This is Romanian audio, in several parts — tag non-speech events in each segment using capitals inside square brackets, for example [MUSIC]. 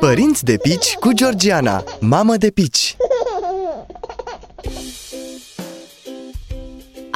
Părinți de pici cu Georgiana, mamă de pici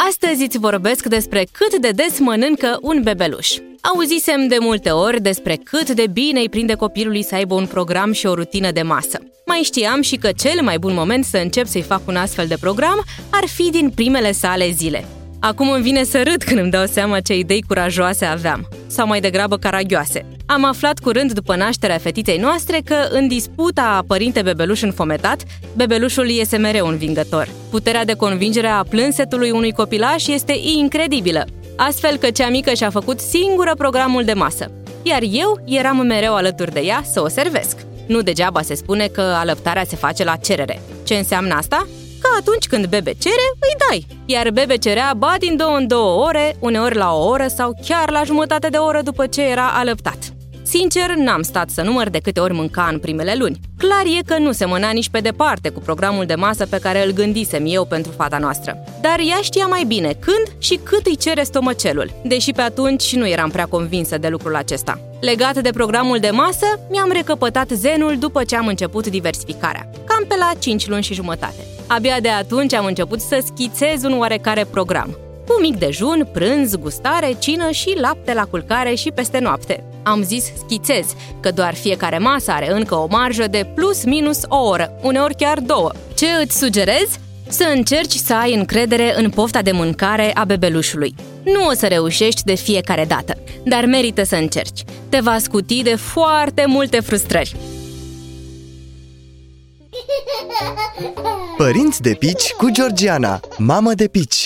Astăzi îți vorbesc despre cât de des mănâncă un bebeluș. Auzisem de multe ori despre cât de bine îi prinde copilului să aibă un program și o rutină de masă. Mai știam și că cel mai bun moment să încep să-i fac un astfel de program ar fi din primele sale zile. Acum îmi vine să râd când îmi dau seama ce idei curajoase aveam, sau mai degrabă caragioase. Am aflat curând după nașterea fetiței noastre că în disputa părinte-bebeluș înfometat, bebelușul iese mereu învingător. Puterea de convingere a plânsetului unui copilaș este incredibilă, astfel că cea mică și-a făcut singură programul de masă, iar eu eram mereu alături de ea să o servesc. Nu degeaba se spune că alăptarea se face la cerere. Ce înseamnă asta? Că atunci când bebe cere, îi dai. Iar bebe cerea ba din două în două ore, uneori la o oră sau chiar la jumătate de oră după ce era alăptat. Sincer, n-am stat să număr de câte ori mânca în primele luni. Clar e că nu se mâna nici pe departe cu programul de masă pe care îl gândisem eu pentru fata noastră. Dar ea știa mai bine când și cât îi cere stomacelul, deși pe atunci nu eram prea convinsă de lucrul acesta. Legat de programul de masă, mi-am recăpătat zenul după ce am început diversificarea, cam pe la 5 luni și jumătate. Abia de atunci am început să schițez un oarecare program. Cu mic dejun, prânz, gustare, cină și lapte la culcare și peste noapte. Am zis schițez, că doar fiecare masă are încă o marjă de plus minus o oră, uneori chiar două. Ce îți sugerez? Să încerci să ai încredere în pofta de mâncare a bebelușului. Nu o să reușești de fiecare dată, dar merită să încerci. Te va scuti de foarte multe frustrări. [LAUGHS] Părinți de pici cu Georgiana, mamă de pici